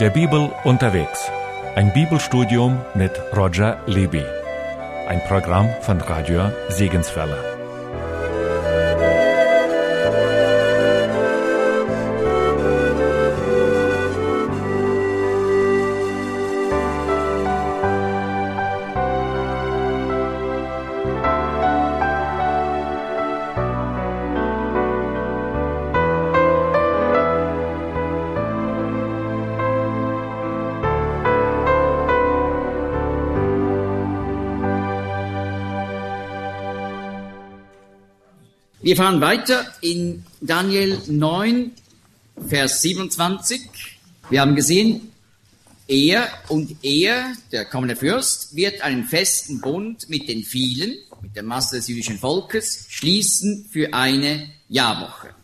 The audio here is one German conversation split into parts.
Der Bibel unterwegs. Ein Bibelstudium mit Roger Libby. Ein Programm von Radio Segenswelle. Wir fahren weiter in Daniel 9, Vers 27. Wir haben gesehen, er und er, der kommende Fürst, wird einen festen Bund mit den vielen, mit der Masse des jüdischen Volkes, schließen für eine Jahrwoche.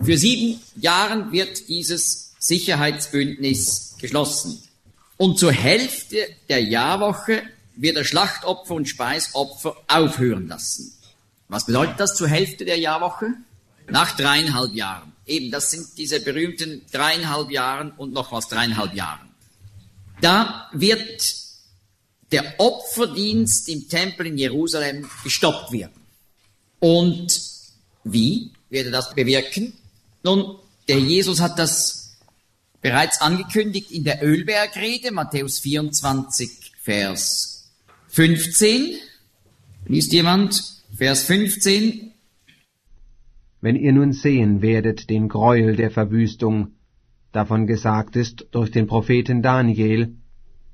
Für sieben Jahren wird dieses Sicherheitsbündnis geschlossen. Und zur Hälfte der Jahrwoche wird er Schlachtopfer und Speisopfer aufhören lassen. Was bedeutet das zur Hälfte der Jahrwoche? Nach dreieinhalb Jahren. Eben, das sind diese berühmten dreieinhalb Jahren und nochmals dreieinhalb Jahren. Da wird der Opferdienst im Tempel in Jerusalem gestoppt werden. Und wie wird er das bewirken? Nun, der Jesus hat das bereits angekündigt in der Ölbergrede, Matthäus 24, Vers 15. Liest jemand? Vers 15. Wenn ihr nun sehen werdet den Greuel der Verwüstung, davon gesagt ist durch den Propheten Daniel,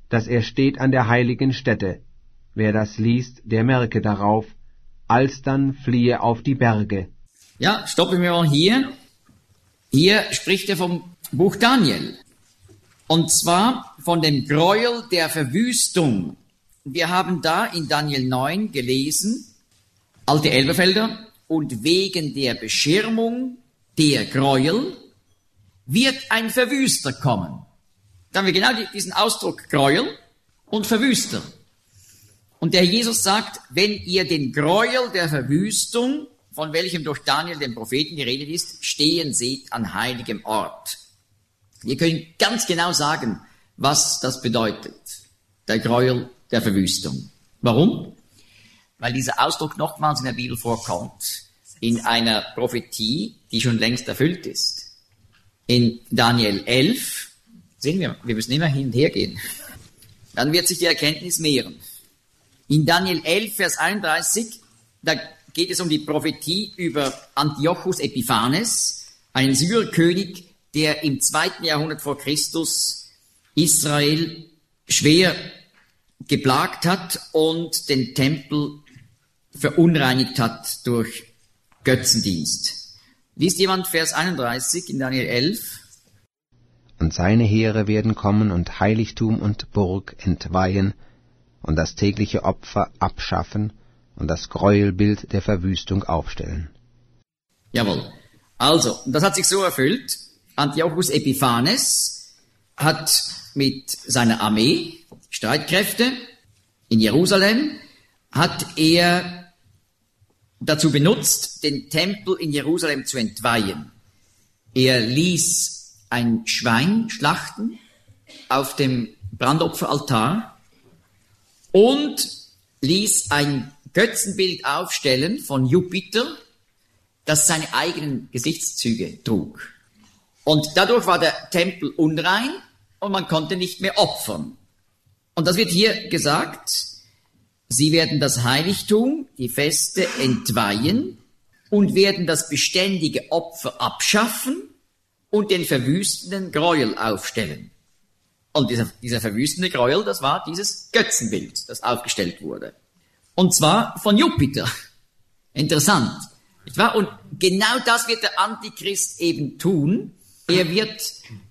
dass er steht an der heiligen Stätte, wer das liest, der merke darauf, alsdann fliehe auf die Berge. Ja, stoppen wir mal hier. Hier spricht er vom Buch Daniel. Und zwar von dem Gräuel der Verwüstung. Wir haben da in Daniel 9 gelesen, alte Elberfelder, und wegen der Beschirmung der Gräuel wird ein Verwüster kommen. Da haben wir genau diesen Ausdruck Gräuel und Verwüster. Und der Jesus sagt, wenn ihr den Gräuel der Verwüstung, von welchem durch Daniel den Propheten geredet ist, stehen seht an heiligem Ort. Wir können ganz genau sagen, was das bedeutet. Der Gräuel der Verwüstung. Warum? Weil dieser Ausdruck nochmals in der Bibel vorkommt, in einer Prophetie, die schon längst erfüllt ist. In Daniel 11, sehen wir, wir müssen immer hin und her gehen, dann wird sich die Erkenntnis mehren. In Daniel 11, Vers 31, da geht es um die Prophetie über Antiochus Epiphanes, einen Syrerkönig, der im zweiten Jahrhundert vor Christus Israel schwer geplagt hat und den Tempel verunreinigt hat durch Götzendienst. Liest jemand Vers 31 in Daniel 11? Und seine Heere werden kommen und Heiligtum und Burg entweihen und das tägliche Opfer abschaffen und das Gräuelbild der Verwüstung aufstellen. Jawohl. Also, das hat sich so erfüllt. Antiochus Epiphanes hat mit seiner Armee, Streitkräfte in Jerusalem, hat er dazu benutzt, den Tempel in Jerusalem zu entweihen. Er ließ ein Schwein schlachten auf dem Brandopferaltar und ließ ein Götzenbild aufstellen von Jupiter, das seine eigenen Gesichtszüge trug. Und dadurch war der Tempel unrein und man konnte nicht mehr opfern. Und das wird hier gesagt, Sie werden das Heiligtum, die Feste entweihen und werden das beständige Opfer abschaffen und den verwüstenden Gräuel aufstellen. Und dieser, dieser verwüstende Gräuel, das war dieses Götzenbild, das aufgestellt wurde. Und zwar von Jupiter. Interessant. Und genau das wird der Antichrist eben tun. Er wird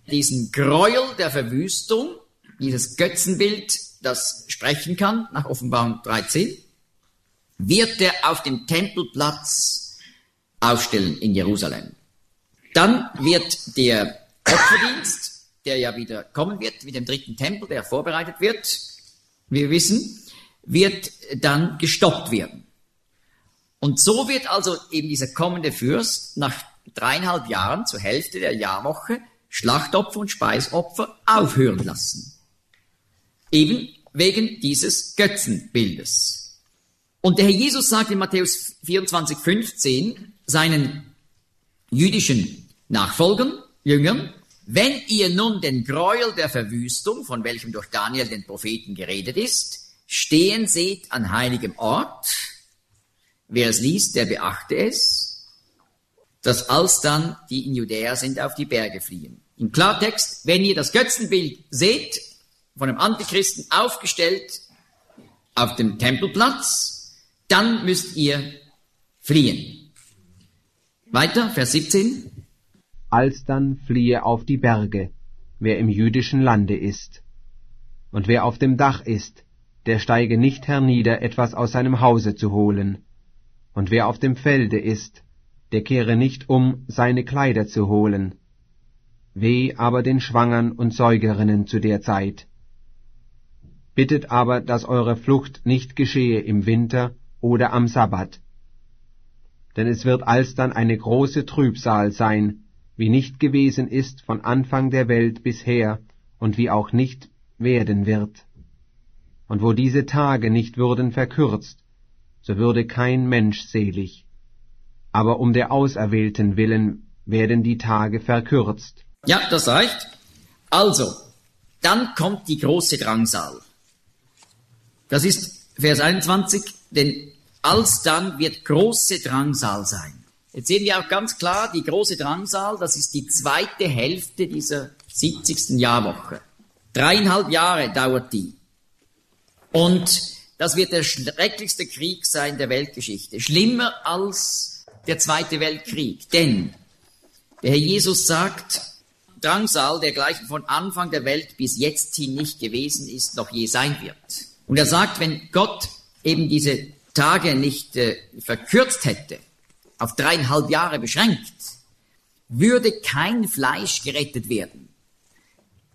diesen Gräuel der Verwüstung, dieses Götzenbild das sprechen kann, nach Offenbarung 13, wird er auf dem Tempelplatz aufstellen in Jerusalem. Dann wird der Opferdienst, der ja wieder kommen wird mit dem dritten Tempel, der vorbereitet wird, wie wir wissen, wird dann gestoppt werden. Und so wird also eben dieser kommende Fürst nach dreieinhalb Jahren zur Hälfte der Jahrwoche Schlachtopfer und Speisopfer aufhören lassen. Eben wegen dieses Götzenbildes. Und der Herr Jesus sagt in Matthäus 24, 15 seinen jüdischen Nachfolgern, Jüngern, wenn ihr nun den Gräuel der Verwüstung, von welchem durch Daniel den Propheten geredet ist, stehen seht an heiligem Ort, wer es liest, der beachte es, dass alsdann die in Judäa sind, auf die Berge fliehen. Im Klartext, wenn ihr das Götzenbild seht, von einem Antichristen aufgestellt auf dem Tempelplatz, dann müsst ihr fliehen. Weiter, Vers 17 alsdann fliehe auf die Berge, wer im jüdischen Lande ist. Und wer auf dem Dach ist, der steige nicht hernieder, etwas aus seinem Hause zu holen. Und wer auf dem Felde ist, der kehre nicht um, seine Kleider zu holen. Weh aber den Schwangern und Säugerinnen zu der Zeit. Bittet aber, dass eure Flucht nicht geschehe im Winter oder am Sabbat. Denn es wird alsdann eine große Trübsal sein, wie nicht gewesen ist von Anfang der Welt bisher und wie auch nicht werden wird. Und wo diese Tage nicht würden verkürzt, so würde kein Mensch selig. Aber um der Auserwählten willen werden die Tage verkürzt. Ja, das reicht. Also, dann kommt die große Drangsal. Das ist Vers 21, denn alsdann wird große Drangsal sein. Jetzt sehen wir auch ganz klar, die große Drangsal, das ist die zweite Hälfte dieser 70. Jahrwoche. Dreieinhalb Jahre dauert die. Und das wird der schrecklichste Krieg sein der Weltgeschichte. Schlimmer als der Zweite Weltkrieg. Denn der Herr Jesus sagt, Drangsal, der gleich von Anfang der Welt bis jetzt hin nicht gewesen ist, noch je sein wird. Und er sagt, wenn Gott eben diese Tage nicht äh, verkürzt hätte, auf dreieinhalb Jahre beschränkt, würde kein Fleisch gerettet werden.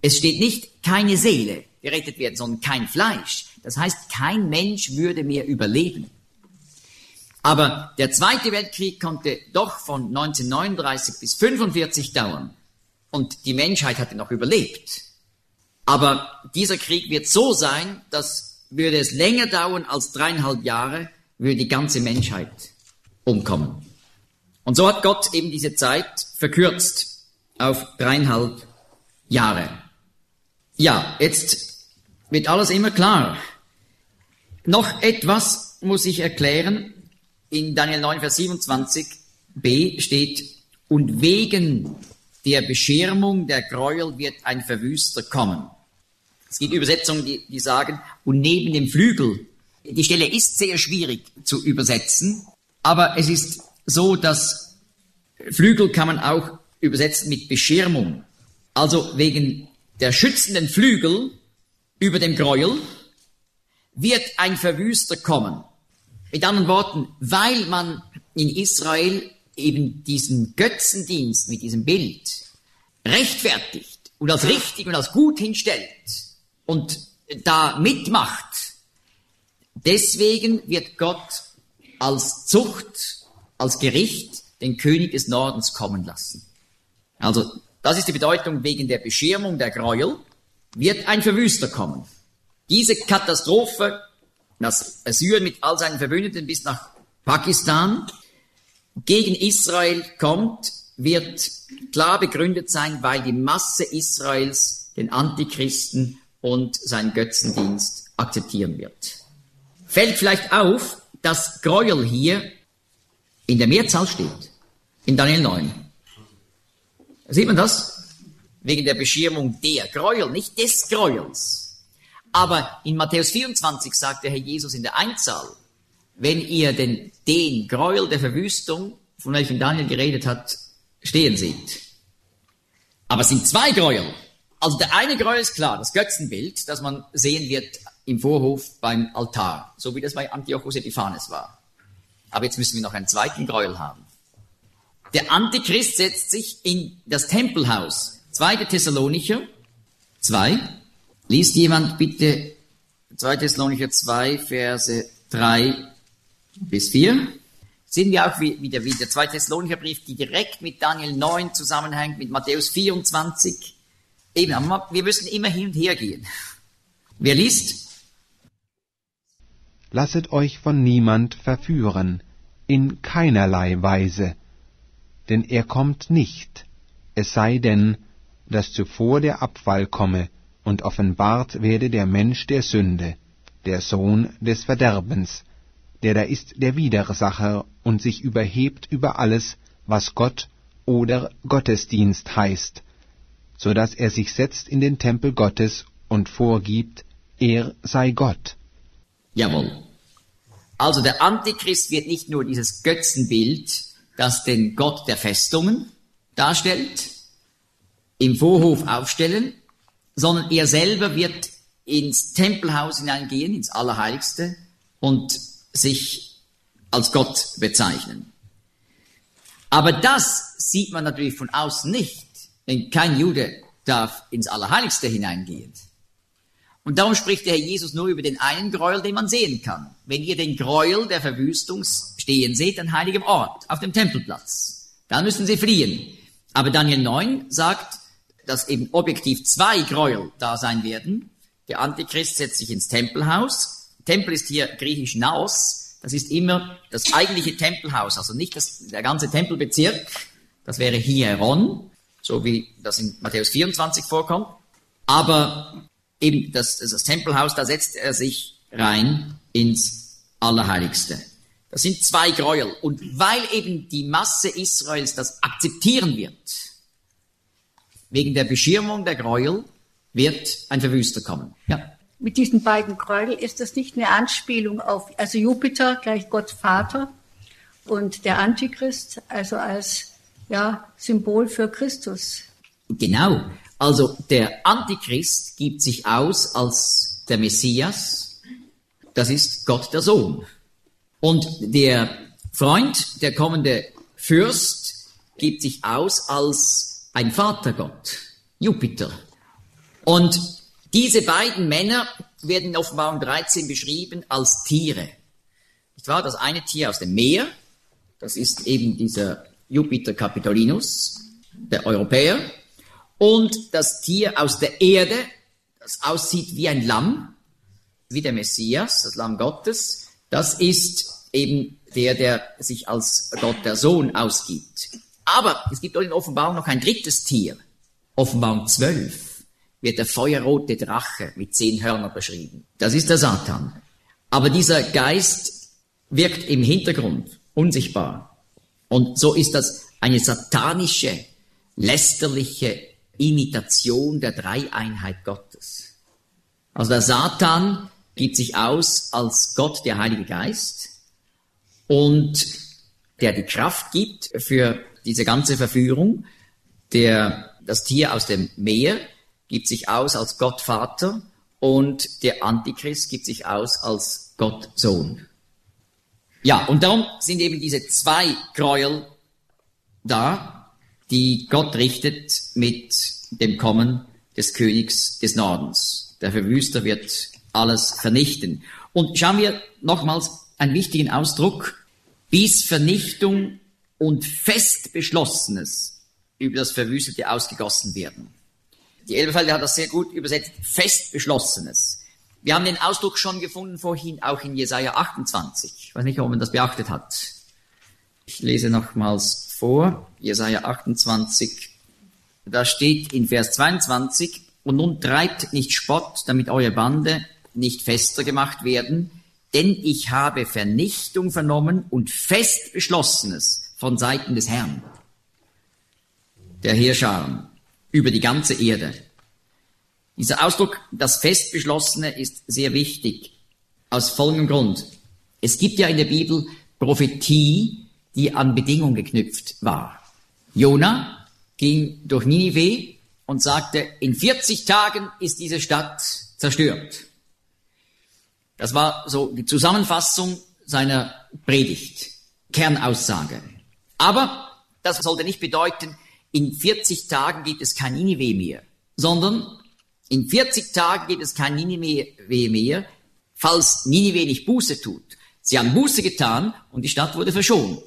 Es steht nicht keine Seele gerettet werden, sondern kein Fleisch. Das heißt, kein Mensch würde mehr überleben. Aber der Zweite Weltkrieg konnte doch von 1939 bis 1945 dauern. Und die Menschheit hatte noch überlebt. Aber dieser Krieg wird so sein, dass würde es länger dauern als dreieinhalb Jahre, würde die ganze Menschheit umkommen. Und so hat Gott eben diese Zeit verkürzt auf dreieinhalb Jahre. Ja, jetzt wird alles immer klar. Noch etwas muss ich erklären. In Daniel 9, Vers 27b steht, und wegen der Beschermung der Gräuel wird ein Verwüster kommen. Es gibt Übersetzungen, die, die sagen, und neben dem Flügel. Die Stelle ist sehr schwierig zu übersetzen, aber es ist so, dass Flügel kann man auch übersetzen mit Beschirmung. Also wegen der schützenden Flügel über dem Gräuel wird ein Verwüster kommen. Mit anderen Worten, weil man in Israel eben diesen Götzendienst mit diesem Bild rechtfertigt und als richtig und als gut hinstellt und da mitmacht, deswegen wird Gott als Zucht, als Gericht den König des Nordens kommen lassen. Also, das ist die Bedeutung wegen der Beschirmung der Gräuel, wird ein Verwüster kommen. Diese Katastrophe, das Assyrien mit all seinen Verbündeten bis nach Pakistan gegen Israel kommt, wird klar begründet sein, weil die Masse Israels den Antichristen und seinen Götzendienst akzeptieren wird. Fällt vielleicht auf, dass Gräuel hier in der Mehrzahl steht. In Daniel 9. Sieht man das? Wegen der Beschirmung der Gräuel, nicht des Gräuels. Aber in Matthäus 24 sagt der Herr Jesus in der Einzahl, wenn ihr den, den Gräuel der Verwüstung, von welchem Daniel geredet hat, stehen seht. Aber es sind zwei Gräuel. Also der eine Gräuel ist klar, das Götzenbild, das man sehen wird im Vorhof beim Altar, so wie das bei Antiochus Epiphanes war. Aber jetzt müssen wir noch einen zweiten Gräuel haben. Der Antichrist setzt sich in das Tempelhaus. 2. Thessalonicher 2. Liest jemand bitte 2. Thessalonicher 2, Verse 3 bis 4. sehen wir auch, wie, wie, der, wie der zweite Thessalonicher Brief, die direkt mit Daniel 9 zusammenhängt, mit Matthäus 24. Eben, aber wir müssen immer hin und her gehen. Wer liest? Lasset euch von niemand verführen, in keinerlei Weise, denn er kommt nicht, es sei denn, dass zuvor der Abfall komme und offenbart werde der Mensch der Sünde, der Sohn des Verderbens, der da ist der Widersacher und sich überhebt über alles, was Gott oder Gottesdienst heißt, so dass er sich setzt in den Tempel Gottes und vorgibt, er sei Gott. Jawohl. Also der Antichrist wird nicht nur dieses Götzenbild, das den Gott der Festungen darstellt, im Vorhof aufstellen, sondern er selber wird ins Tempelhaus hineingehen, ins Allerheiligste und sich als Gott bezeichnen. Aber das sieht man natürlich von außen nicht, denn kein Jude darf ins Allerheiligste hineingehen. Und darum spricht der Herr Jesus nur über den einen Gräuel, den man sehen kann. Wenn ihr den Gräuel der Verwüstung stehen seht, an heiligem Ort, auf dem Tempelplatz, dann müssen sie fliehen. Aber Daniel 9 sagt, dass eben objektiv zwei Gräuel da sein werden. Der Antichrist setzt sich ins Tempelhaus. Tempel ist hier griechisch Naos. Das ist immer das eigentliche Tempelhaus, also nicht das, der ganze Tempelbezirk. Das wäre Hieron, so wie das in Matthäus 24 vorkommt. Aber eben das, das Tempelhaus, da setzt er sich rein ins Allerheiligste. Das sind zwei Gräuel. Und weil eben die Masse Israels das akzeptieren wird, wegen der Beschirmung der Gräuel, wird ein Verwüster kommen. Ja. Mit diesen beiden Gräuel ist das nicht eine Anspielung auf, also Jupiter gleich Gott Vater und der Antichrist, also als ja, Symbol für Christus. Genau. Also der Antichrist gibt sich aus als der Messias, das ist Gott der Sohn. Und der Freund, der kommende Fürst, gibt sich aus als ein Vatergott, Jupiter. Und diese beiden Männer werden in Offenbarung 13 beschrieben als Tiere. Nicht wahr? Das eine Tier aus dem Meer, das ist eben dieser Jupiter Capitolinus, der Europäer und das Tier aus der Erde, das aussieht wie ein Lamm, wie der Messias, das Lamm Gottes, das ist eben der, der sich als Gott der Sohn ausgibt. Aber es gibt in Offenbarung noch ein drittes Tier. Offenbarung 12 wird der feuerrote Drache mit zehn Hörnern beschrieben. Das ist der Satan. Aber dieser Geist wirkt im Hintergrund, unsichtbar. Und so ist das eine satanische, lästerliche Imitation der Dreieinheit Gottes. Also der Satan gibt sich aus als Gott, der Heilige Geist, und der die Kraft gibt für diese ganze Verführung. Der, das Tier aus dem Meer gibt sich aus als Gott Vater und der Antichrist gibt sich aus als Gott Sohn. Ja, und darum sind eben diese zwei Gräuel da, die Gott richtet mit dem Kommen des Königs des Nordens. Der Verwüster wird alles vernichten. Und schauen wir nochmals einen wichtigen Ausdruck. Bis Vernichtung und fest Beschlossenes über das Verwüstete ausgegossen werden. Die Elberfelder hat das sehr gut übersetzt. Fest Beschlossenes. Wir haben den Ausdruck schon gefunden vorhin auch in Jesaja 28. Ich weiß nicht, ob man das beachtet hat. Ich lese nochmals vor, Jesaja 28. Da steht in Vers 22, und nun treibt nicht Spott, damit eure Bande nicht fester gemacht werden, denn ich habe Vernichtung vernommen und fest Beschlossenes von Seiten des Herrn, der Heerscharen, über die ganze Erde. Dieser Ausdruck, das Festbeschlossene, ist sehr wichtig, aus folgendem Grund. Es gibt ja in der Bibel Prophetie, die an Bedingungen geknüpft war. Jona ging durch Ninive und sagte, in 40 Tagen ist diese Stadt zerstört. Das war so die Zusammenfassung seiner Predigt, Kernaussage. Aber das sollte nicht bedeuten, in 40 Tagen gibt es kein Ninive mehr, sondern in 40 Tagen gibt es kein Ninive mehr, falls Ninive nicht Buße tut. Sie haben Buße getan und die Stadt wurde verschont.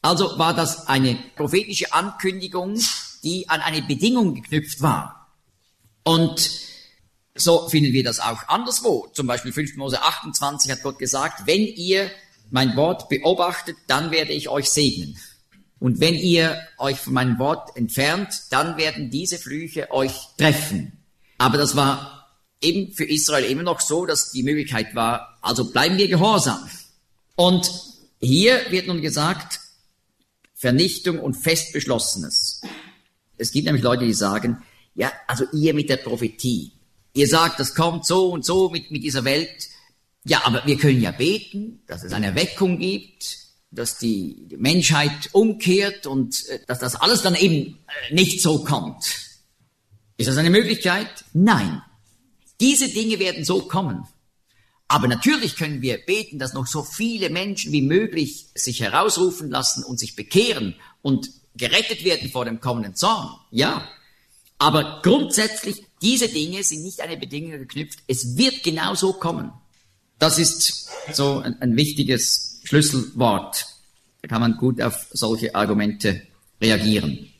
Also war das eine prophetische Ankündigung, die an eine Bedingung geknüpft war. Und so finden wir das auch anderswo. Zum Beispiel 5. Mose 28 hat Gott gesagt, wenn ihr mein Wort beobachtet, dann werde ich euch segnen. Und wenn ihr euch von meinem Wort entfernt, dann werden diese Flüche euch treffen. Aber das war eben für Israel immer noch so, dass die Möglichkeit war, also bleiben wir gehorsam. Und hier wird nun gesagt, Vernichtung und fest beschlossenes. Es gibt nämlich Leute, die sagen, ja, also ihr mit der Prophetie, ihr sagt, das kommt so und so mit, mit dieser Welt. Ja, aber wir können ja beten, dass es eine Erweckung gibt, dass die, die Menschheit umkehrt und äh, dass das alles dann eben äh, nicht so kommt. Ist das eine Möglichkeit? Nein. Diese Dinge werden so kommen. Aber natürlich können wir beten, dass noch so viele Menschen wie möglich sich herausrufen lassen und sich bekehren und gerettet werden vor dem kommenden Zorn. Ja. Aber grundsätzlich, diese Dinge sind nicht eine Bedingung geknüpft. Es wird genau so kommen. Das ist so ein, ein wichtiges Schlüsselwort. Da kann man gut auf solche Argumente reagieren.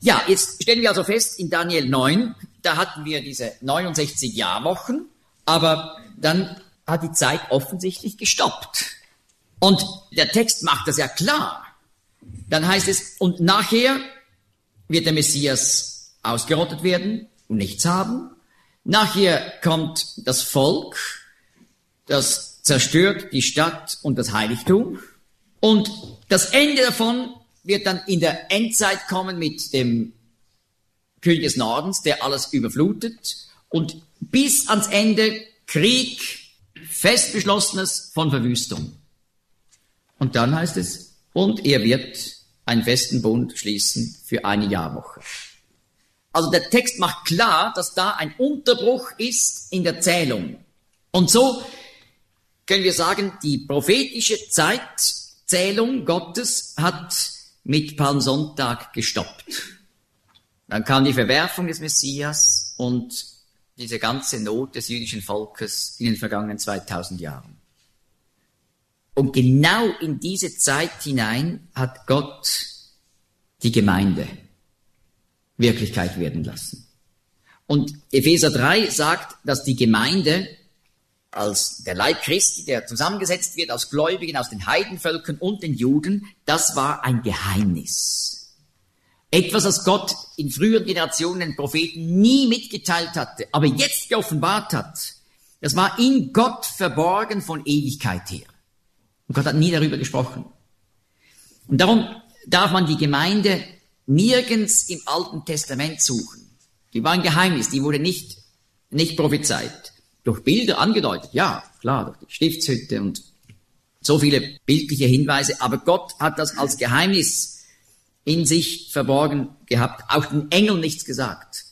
Ja, jetzt stellen wir also fest, in Daniel 9, da hatten wir diese 69 Jahrwochen, aber dann hat die Zeit offensichtlich gestoppt. Und der Text macht das ja klar. Dann heißt es, und nachher wird der Messias ausgerottet werden und nichts haben. Nachher kommt das Volk, das zerstört die Stadt und das Heiligtum. Und das Ende davon wird dann in der Endzeit kommen mit dem König des Nordens, der alles überflutet. Und bis ans Ende Krieg, fest beschlossenes von Verwüstung. Und dann heißt es, und er wird einen festen Bund schließen für eine Jahrwoche. Also der Text macht klar, dass da ein Unterbruch ist in der Zählung. Und so können wir sagen, die prophetische Zeitzählung Gottes hat mit Palmsonntag gestoppt. Dann kam die Verwerfung des Messias und diese ganze Not des jüdischen Volkes in den vergangenen 2000 Jahren. Und genau in diese Zeit hinein hat Gott die Gemeinde Wirklichkeit werden lassen. Und Epheser 3 sagt, dass die Gemeinde als der Leib Christi, der zusammengesetzt wird aus Gläubigen, aus den Heidenvölkern und den Juden, das war ein Geheimnis. Etwas, das Gott in früheren Generationen den Propheten nie mitgeteilt hatte, aber jetzt geoffenbart hat. Das war in Gott verborgen von Ewigkeit her. Und Gott hat nie darüber gesprochen. Und darum darf man die Gemeinde nirgends im Alten Testament suchen. Die war ein Geheimnis, die wurde nicht, nicht prophezeit. Durch Bilder angedeutet, ja, klar, durch die Stiftshütte und so viele bildliche Hinweise, aber Gott hat das als Geheimnis in sich verborgen gehabt, auch den Engeln nichts gesagt.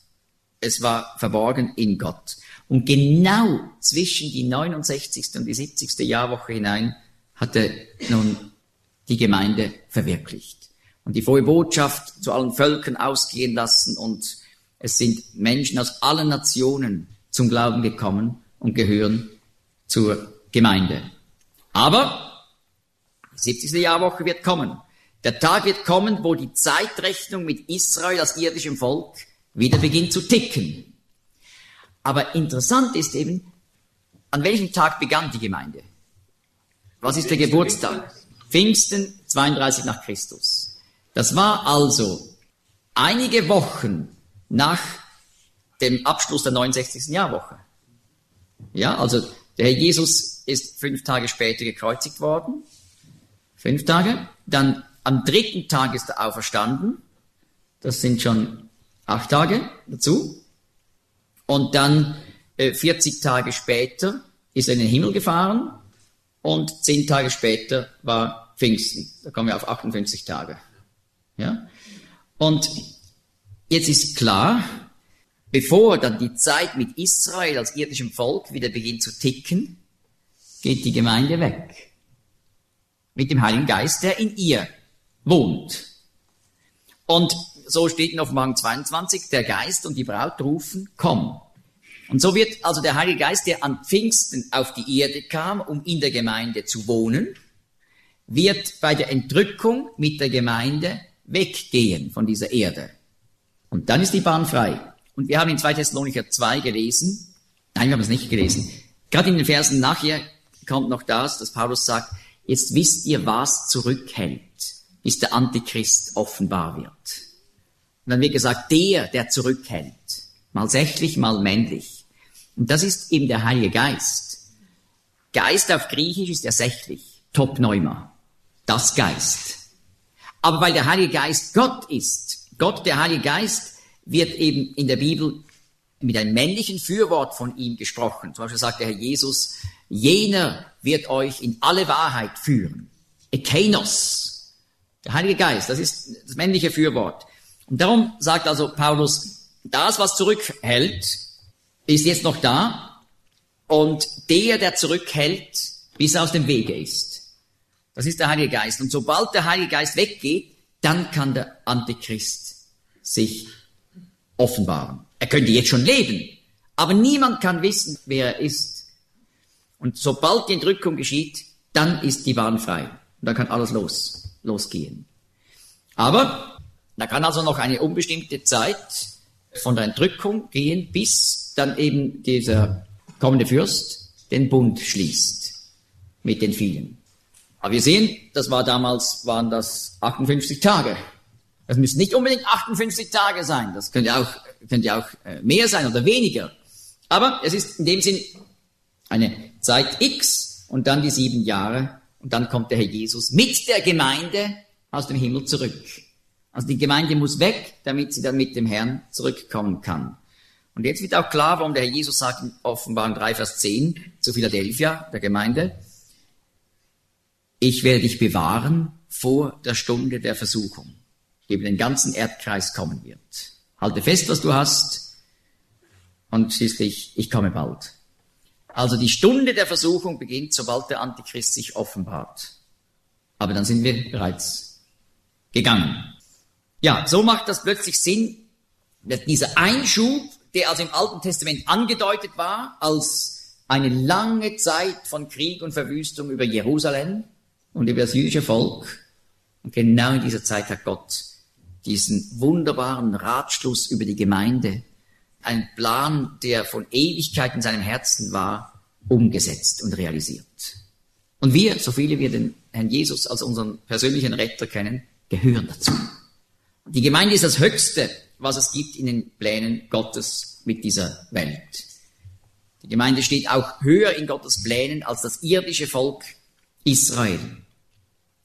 Es war verborgen in Gott. Und genau zwischen die 69. und die 70. Jahrwoche hinein hatte nun die Gemeinde verwirklicht. Und die frohe Botschaft zu allen Völkern ausgehen lassen und es sind Menschen aus allen Nationen zum Glauben gekommen und gehören zur Gemeinde. Aber die 70. Jahrwoche wird kommen. Der Tag wird kommen, wo die Zeitrechnung mit Israel als irdischem Volk wieder beginnt zu ticken. Aber interessant ist eben, an welchem Tag begann die Gemeinde? Was ist der Geburtstag? Pfingsten 32 nach Christus. Das war also einige Wochen nach dem Abschluss der 69. Jahrwoche. Ja, also der Herr Jesus ist fünf Tage später gekreuzigt worden. Fünf Tage. Dann am dritten Tag ist er auferstanden. Das sind schon acht Tage dazu. Und dann äh, 40 Tage später ist er in den Himmel gefahren und zehn Tage später war Pfingsten. Da kommen wir auf 58 Tage. Ja? Und jetzt ist klar, bevor dann die Zeit mit Israel als irdischem Volk wieder beginnt zu ticken, geht die Gemeinde weg. Mit dem Heiligen Geist, der in ihr wohnt. Und so steht in Offenbarung 22, der Geist und die Braut rufen, komm. Und so wird also der Heilige Geist, der an Pfingsten auf die Erde kam, um in der Gemeinde zu wohnen, wird bei der Entrückung mit der Gemeinde weggehen von dieser Erde. Und dann ist die Bahn frei. Und wir haben in 2 Thessalonicher 2 gelesen, nein, wir haben es nicht gelesen, gerade in den Versen nachher kommt noch das, dass Paulus sagt, jetzt wisst ihr, was zurückhält, bis der Antichrist offenbar wird. Und dann wird gesagt, der, der zurückhält, mal sächlich, mal männlich. Und das ist eben der Heilige Geist. Geist auf Griechisch ist ja sächlich, Top Neuma, das Geist. Aber weil der Heilige Geist Gott ist, Gott, der Heilige Geist, wird eben in der Bibel mit einem männlichen Fürwort von ihm gesprochen. Zum Beispiel sagt der Herr Jesus, jener wird euch in alle Wahrheit führen. Ekeinos, der Heilige Geist, das ist das männliche Fürwort. Und darum sagt also Paulus, das, was zurückhält, ist jetzt noch da und der, der zurückhält, bis er aus dem Wege ist. Das ist der Heilige Geist. Und sobald der Heilige Geist weggeht, dann kann der Antichrist sich offenbaren. Er könnte jetzt schon leben, aber niemand kann wissen, wer er ist. Und sobald die Entrückung geschieht, dann ist die Bahn frei. Und dann kann alles los, losgehen. Aber da kann also noch eine unbestimmte Zeit von der Entrückung gehen, bis dann eben dieser kommende Fürst den Bund schließt mit den vielen. Aber wir sehen, das war damals, waren das 58 Tage. Das müssen nicht unbedingt 58 Tage sein. Das könnte auch, könnte auch äh, mehr sein oder weniger. Aber es ist in dem Sinn eine Zeit X und dann die sieben Jahre und dann kommt der Herr Jesus mit der Gemeinde aus dem Himmel zurück. Also die Gemeinde muss weg, damit sie dann mit dem Herrn zurückkommen kann. Und jetzt wird auch klar, warum der Herr Jesus sagt in Offenbarung 3, Vers 10 zu Philadelphia, der Gemeinde, ich werde dich bewahren vor der Stunde der Versuchung über den ganzen Erdkreis kommen wird. Halte fest, was du hast und schließlich, ich komme bald. Also die Stunde der Versuchung beginnt, sobald der Antichrist sich offenbart. Aber dann sind wir bereits gegangen. Ja, so macht das plötzlich Sinn, dass dieser Einschub, der also im Alten Testament angedeutet war, als eine lange Zeit von Krieg und Verwüstung über Jerusalem und über das jüdische Volk. Und genau in dieser Zeit hat Gott diesen wunderbaren Ratschluss über die Gemeinde, ein Plan, der von Ewigkeit in seinem Herzen war, umgesetzt und realisiert. Und wir, so viele wir den Herrn Jesus als unseren persönlichen Retter kennen, gehören dazu. Die Gemeinde ist das Höchste, was es gibt in den Plänen Gottes mit dieser Welt. Die Gemeinde steht auch höher in Gottes Plänen als das irdische Volk Israel.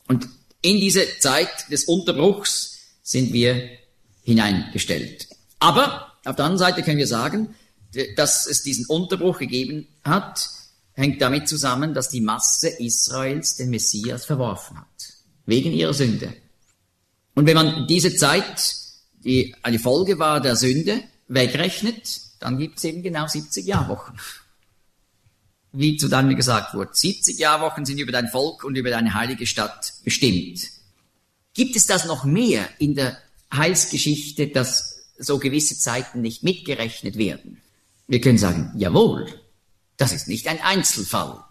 Und in diese Zeit des Unterbruchs sind wir hineingestellt. Aber auf der anderen Seite können wir sagen, dass es diesen Unterbruch gegeben hat, hängt damit zusammen, dass die Masse Israels den Messias verworfen hat, wegen ihrer Sünde. Und wenn man diese Zeit, die eine Folge war der Sünde, wegrechnet, dann gibt es eben genau 70 Jahrwochen. Wie zu Daniel gesagt wurde, 70 Jahrwochen sind über dein Volk und über deine heilige Stadt bestimmt. Gibt es das noch mehr in der Heilsgeschichte, dass so gewisse Zeiten nicht mitgerechnet werden? Wir können sagen, jawohl, das ist nicht ein Einzelfall.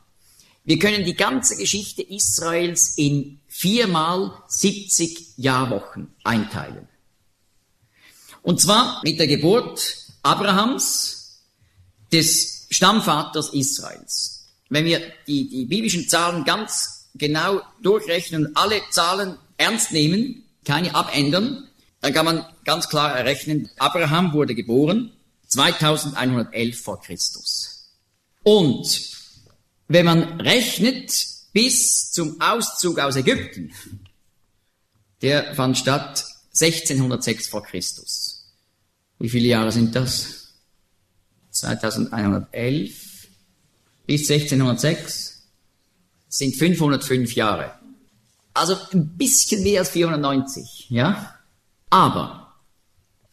Wir können die ganze Geschichte Israels in viermal 70 Jahrwochen einteilen. Und zwar mit der Geburt Abrahams, des Stammvaters Israels. Wenn wir die, die biblischen Zahlen ganz genau durchrechnen alle Zahlen ernst nehmen, keine abändern, dann kann man ganz klar errechnen, Abraham wurde geboren 2111 vor Christus. Und wenn man rechnet bis zum Auszug aus Ägypten, der fand statt 1606 vor Christus. Wie viele Jahre sind das? 2111 bis 1606 sind 505 Jahre. Also ein bisschen mehr als 490, ja? Aber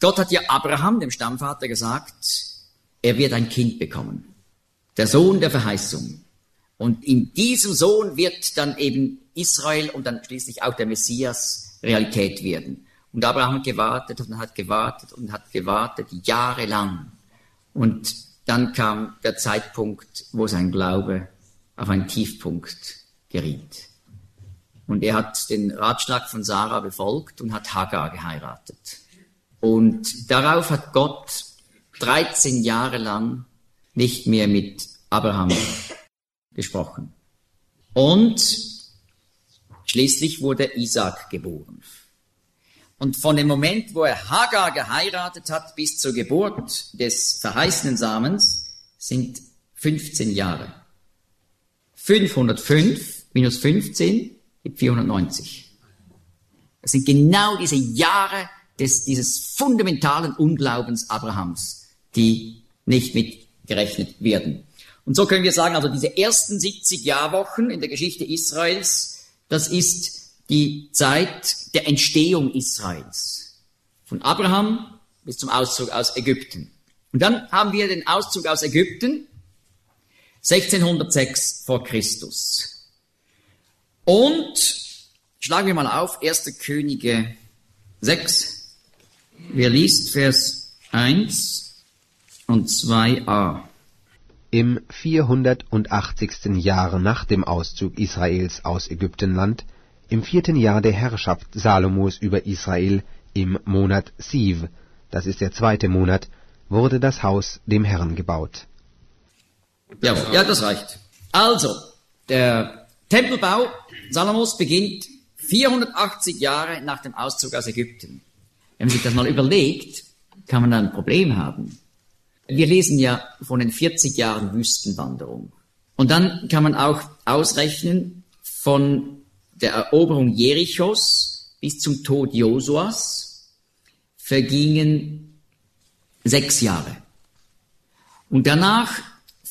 Gott hat ja Abraham, dem Stammvater, gesagt, er wird ein Kind bekommen. Der Sohn der Verheißung. Und in diesem Sohn wird dann eben Israel und dann schließlich auch der Messias Realität werden. Und Abraham hat gewartet und hat gewartet und hat gewartet, jahrelang. Und dann kam der Zeitpunkt, wo sein Glaube auf einen Tiefpunkt geriet. Und er hat den Ratschlag von Sarah befolgt und hat Hagar geheiratet. Und darauf hat Gott 13 Jahre lang nicht mehr mit Abraham gesprochen. Und schließlich wurde Isaac geboren. Und von dem Moment, wo er Hagar geheiratet hat, bis zur Geburt des verheißenen Samens, sind 15 Jahre. 505 minus 15 gibt 490. Das sind genau diese Jahre des, dieses fundamentalen Unglaubens Abrahams, die nicht mitgerechnet werden. Und so können wir sagen, also diese ersten 70 Jahrwochen in der Geschichte Israels, das ist die Zeit der Entstehung Israels. Von Abraham bis zum Auszug aus Ägypten. Und dann haben wir den Auszug aus Ägypten 1606 vor Christus. Und schlagen wir mal auf 1. Könige 6. Wer liest Vers 1 und 2a? Im 480. Jahre nach dem Auszug Israels aus Ägyptenland, im vierten Jahr der Herrschaft Salomos über Israel, im Monat Siv, das ist der zweite Monat, wurde das Haus dem Herrn gebaut. Ja, ja, das reicht. Also, der Tempelbau Salomos beginnt 480 Jahre nach dem Auszug aus Ägypten. Wenn man sich das mal überlegt, kann man da ein Problem haben. Wir lesen ja von den 40 Jahren Wüstenwanderung. Und dann kann man auch ausrechnen von der Eroberung Jerichos bis zum Tod Josuas vergingen sechs Jahre. Und danach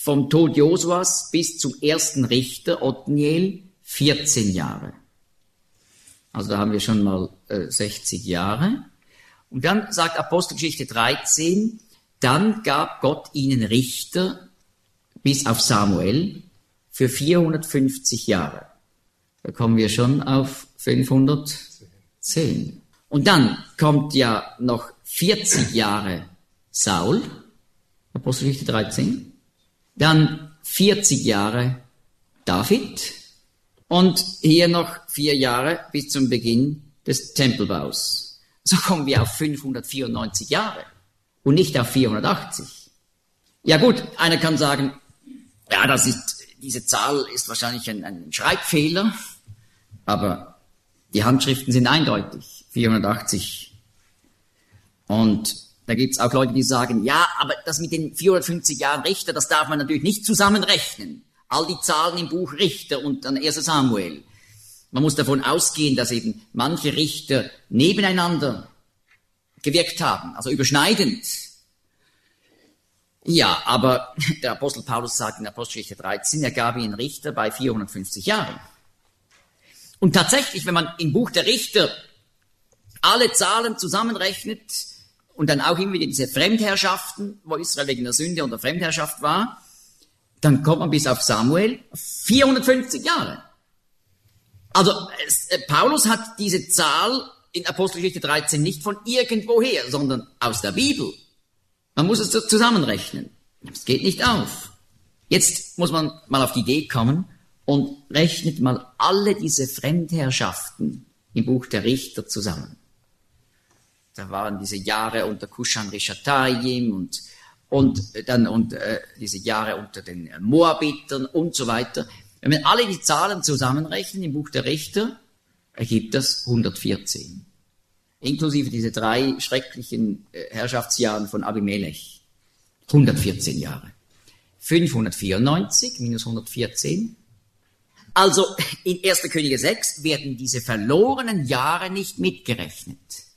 vom Tod Josuas bis zum ersten Richter Othniel 14 Jahre. Also da haben wir schon mal äh, 60 Jahre. Und dann sagt Apostelgeschichte 13, dann gab Gott ihnen Richter bis auf Samuel für 450 Jahre. Da kommen wir schon auf 510. Und dann kommt ja noch 40 Jahre Saul, Apostelgeschichte 13. Dann 40 Jahre David. Und hier noch vier Jahre bis zum Beginn des Tempelbaus. So kommen wir auf 594 Jahre und nicht auf 480. Ja gut, einer kann sagen, ja, das ist, diese Zahl ist wahrscheinlich ein, ein Schreibfehler, aber die Handschriften sind eindeutig, 480. Und da gibt's auch Leute, die sagen, ja, aber das mit den 450 Jahren Richter, das darf man natürlich nicht zusammenrechnen. All die Zahlen im Buch Richter und dann 1 Samuel. Man muss davon ausgehen, dass eben manche Richter nebeneinander gewirkt haben, also überschneidend. Ja, aber der Apostel Paulus sagt in Apostelgeschichte 13, er gab ihnen Richter bei 450 Jahren. Und tatsächlich, wenn man im Buch der Richter alle Zahlen zusammenrechnet und dann auch immer wieder diese Fremdherrschaften, wo Israel wegen der Sünde unter Fremdherrschaft war, dann kommt man bis auf Samuel 450 Jahre. Also äh, Paulus hat diese Zahl in Apostelgeschichte 13 nicht von irgendwoher, sondern aus der Bibel. Man muss es zusammenrechnen. Es geht nicht auf. Jetzt muss man mal auf die Idee kommen und rechnet mal alle diese Fremdherrschaften im Buch der Richter zusammen. Da waren diese Jahre unter Kushan Rishatayim und, und dann und, äh, diese Jahre unter den Moabitern und so weiter. Wenn wir alle die Zahlen zusammenrechnen im Buch der Richter, ergibt das 114. Inklusive diese drei schrecklichen äh, Herrschaftsjahren von Abimelech. 114 Jahre. 594 minus 114. Also in 1. Könige 6 werden diese verlorenen Jahre nicht mitgerechnet.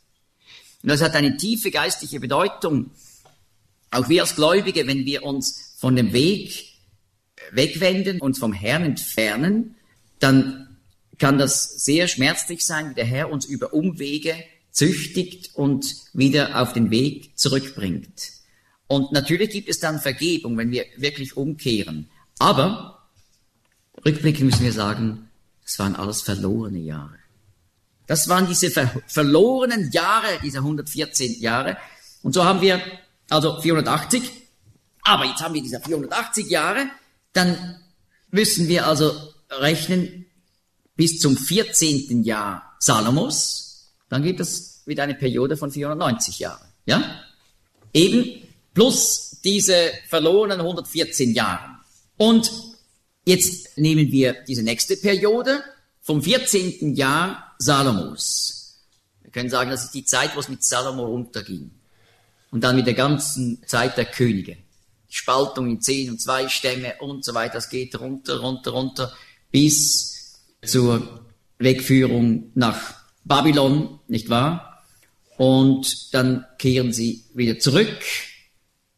Und das hat eine tiefe geistliche Bedeutung. Auch wir als Gläubige, wenn wir uns von dem Weg wegwenden, uns vom Herrn entfernen, dann kann das sehr schmerzlich sein, wie der Herr uns über Umwege züchtigt und wieder auf den Weg zurückbringt. Und natürlich gibt es dann Vergebung, wenn wir wirklich umkehren. Aber rückblickend müssen wir sagen, es waren alles verlorene Jahre. Das waren diese ver verlorenen Jahre, diese 114 Jahre. Und so haben wir also 480 Aber jetzt haben wir diese 480 Jahre, dann müssen wir also rechnen bis zum 14. Jahr Salomos, dann gibt es wieder eine Periode von 490 Jahren. Ja? Eben plus diese verlorenen 114 Jahre. Und jetzt nehmen wir diese nächste Periode vom 14. Jahr Salomos. Wir können sagen, das ist die Zeit, wo es mit Salomo runterging. Und dann mit der ganzen Zeit der Könige. Die Spaltung in zehn und zwei Stämme und so weiter, das geht runter, runter, runter, bis zur Wegführung nach Babylon, nicht wahr? Und dann kehren sie wieder zurück.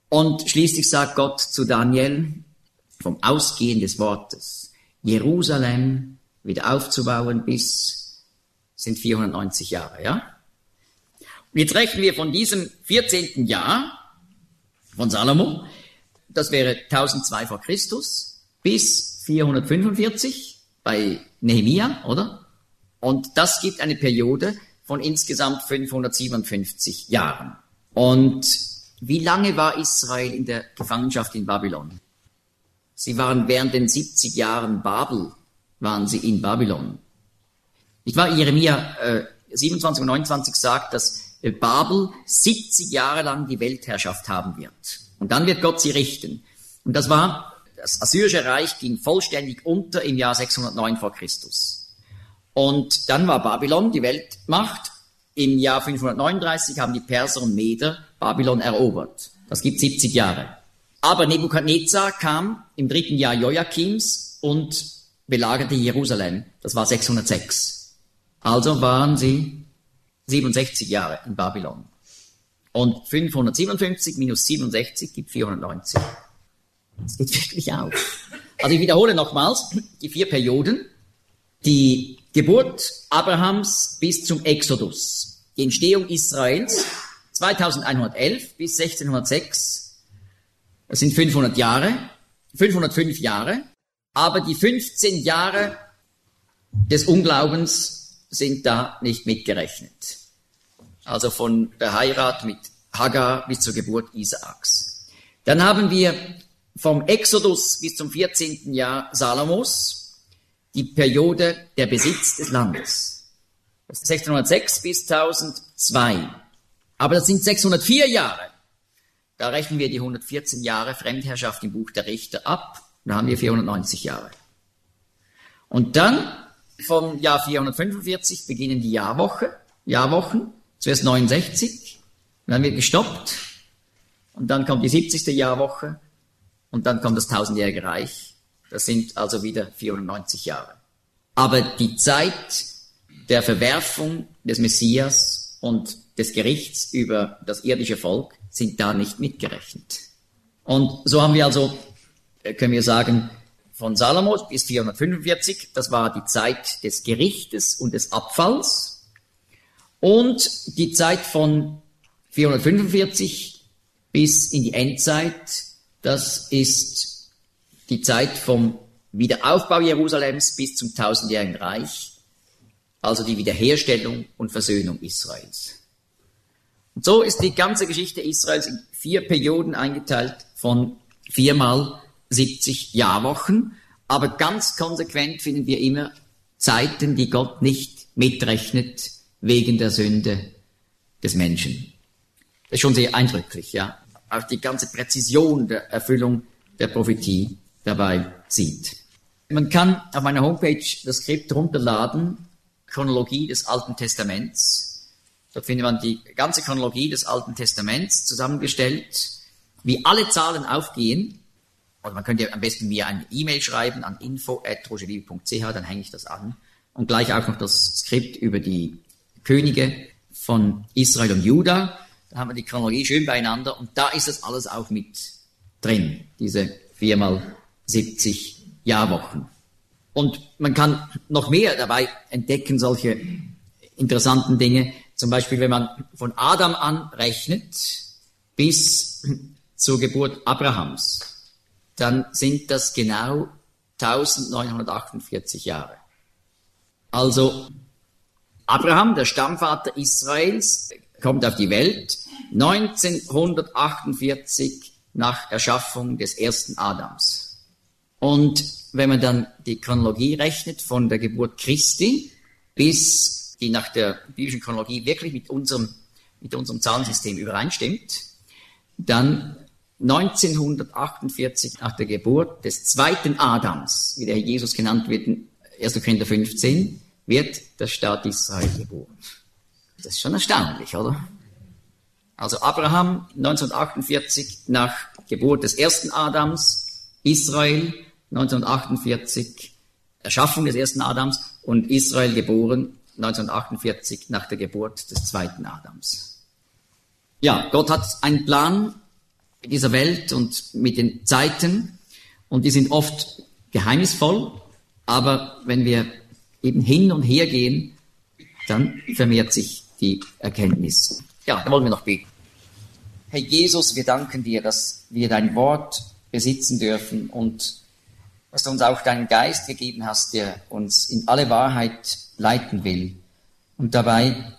Und schließlich sagt Gott zu Daniel vom Ausgehen des Wortes, Jerusalem wieder aufzubauen bis sind 490 Jahre, ja? Und jetzt rechnen wir von diesem 14. Jahr von Salomo, das wäre 1002 vor Christus, bis 445 bei Nehemia, oder? Und das gibt eine Periode von insgesamt 557 Jahren. Und wie lange war Israel in der Gefangenschaft in Babylon? Sie waren während den 70 Jahren Babel, waren sie in Babylon. Ich war Jeremia äh, 27 und 29 sagt, dass äh, Babel 70 Jahre lang die Weltherrschaft haben wird. Und dann wird Gott sie richten. Und das war, das assyrische Reich ging vollständig unter im Jahr 609 vor Christus. Und dann war Babylon die Weltmacht. Im Jahr 539 haben die Perser und Meder Babylon erobert. Das gibt 70 Jahre. Aber Nebukadnezar kam im dritten Jahr Joachims und belagerte Jerusalem. Das war 606. Also waren sie 67 Jahre in Babylon. Und 557 minus 67 gibt 490. Das geht wirklich auf. Also ich wiederhole nochmals die vier Perioden. Die Geburt Abrahams bis zum Exodus, die Entstehung Israels 2111 bis 1606, das sind 500 Jahre, 505 Jahre, aber die 15 Jahre des Unglaubens sind da nicht mitgerechnet. Also von der Heirat mit Hagar bis zur Geburt Isaaks. Dann haben wir vom Exodus bis zum 14. Jahr Salomos, die Periode der Besitz des Landes. Das ist 1606 bis 1002. Aber das sind 604 Jahre. Da rechnen wir die 114 Jahre Fremdherrschaft im Buch der Richter ab. Da haben wir 490 Jahre. Und dann vom Jahr 445 beginnen die Jahrwoche, Jahrwochen. Zuerst 69, dann wird gestoppt. Und dann kommt die 70. Jahrwoche. Und dann kommt das tausendjährige Reich. Das sind also wieder 94 Jahre. Aber die Zeit der Verwerfung des Messias und des Gerichts über das irdische Volk sind da nicht mitgerechnet. Und so haben wir also, äh, können wir sagen, von Salomo bis 445, das war die Zeit des Gerichtes und des Abfalls. Und die Zeit von 445 bis in die Endzeit, das ist die Zeit vom Wiederaufbau Jerusalems bis zum tausendjährigen Reich, also die Wiederherstellung und Versöhnung Israels. Und so ist die ganze Geschichte Israels in vier Perioden eingeteilt von viermal 70 Jahrwochen, aber ganz konsequent finden wir immer Zeiten, die Gott nicht mitrechnet wegen der Sünde des Menschen. Das ist schon sehr eindrücklich, ja. Auch die ganze Präzision der Erfüllung der Prophetie dabei sieht. Man kann auf meiner Homepage das Skript runterladen, Chronologie des Alten Testaments. Dort findet man die ganze Chronologie des Alten Testaments zusammengestellt, wie alle Zahlen aufgehen. Oder man könnte am besten mir eine E-Mail schreiben an info.rogerliebe.ch, dann hänge ich das an. Und gleich auch noch das Skript über die Könige von Israel und Juda. Da haben wir die Chronologie schön beieinander und da ist das alles auch mit drin, diese viermal 70 Jahrwochen. Und man kann noch mehr dabei entdecken, solche interessanten Dinge. Zum Beispiel, wenn man von Adam an rechnet bis zur Geburt Abrahams, dann sind das genau 1948 Jahre. Also Abraham, der Stammvater Israels, kommt auf die Welt. 1948 nach Erschaffung des ersten Adams. Und wenn man dann die Chronologie rechnet von der Geburt Christi bis die nach der biblischen Chronologie wirklich mit unserem, mit unserem Zahlensystem übereinstimmt, dann 1948 nach der Geburt des zweiten Adams, wie der Jesus genannt wird in 1. Korinther 15, wird der Staat Israel geboren. Das ist schon erstaunlich, oder? Also Abraham 1948 nach Geburt des ersten Adams, Israel 1948 Erschaffung des ersten Adams und Israel geboren 1948 nach der Geburt des zweiten Adams. Ja, Gott hat einen Plan mit dieser Welt und mit den Zeiten und die sind oft geheimnisvoll, aber wenn wir eben hin und her gehen, dann vermehrt sich die Erkenntnis. Ja, da wollen wir noch beten. Herr Jesus, wir danken dir, dass wir dein Wort besitzen dürfen und dass du uns auch deinen Geist gegeben hast, der uns in alle Wahrheit leiten will und dabei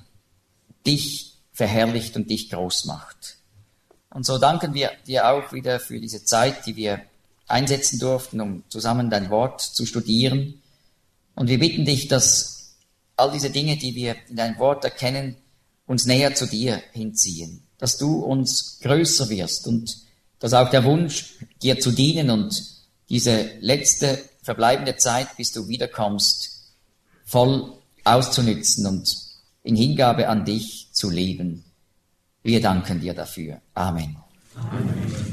dich verherrlicht und dich groß macht. Und so danken wir dir auch wieder für diese Zeit, die wir einsetzen durften, um zusammen dein Wort zu studieren. Und wir bitten dich, dass all diese Dinge, die wir in deinem Wort erkennen, uns näher zu dir hinziehen, dass du uns größer wirst und dass auch der Wunsch, dir zu dienen und diese letzte verbleibende Zeit, bis du wiederkommst, voll auszunützen und in Hingabe an dich zu leben. Wir danken dir dafür. Amen. Amen.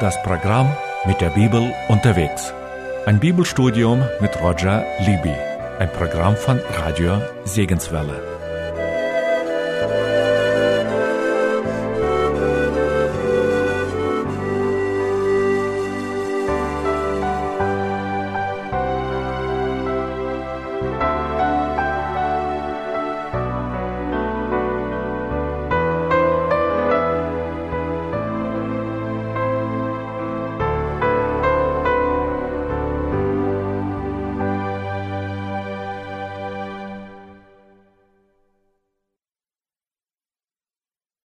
Das Programm mit der Bibel unterwegs. Ein Bibelstudium mit Roger Libby. Ein Programm von Radio Segenswelle.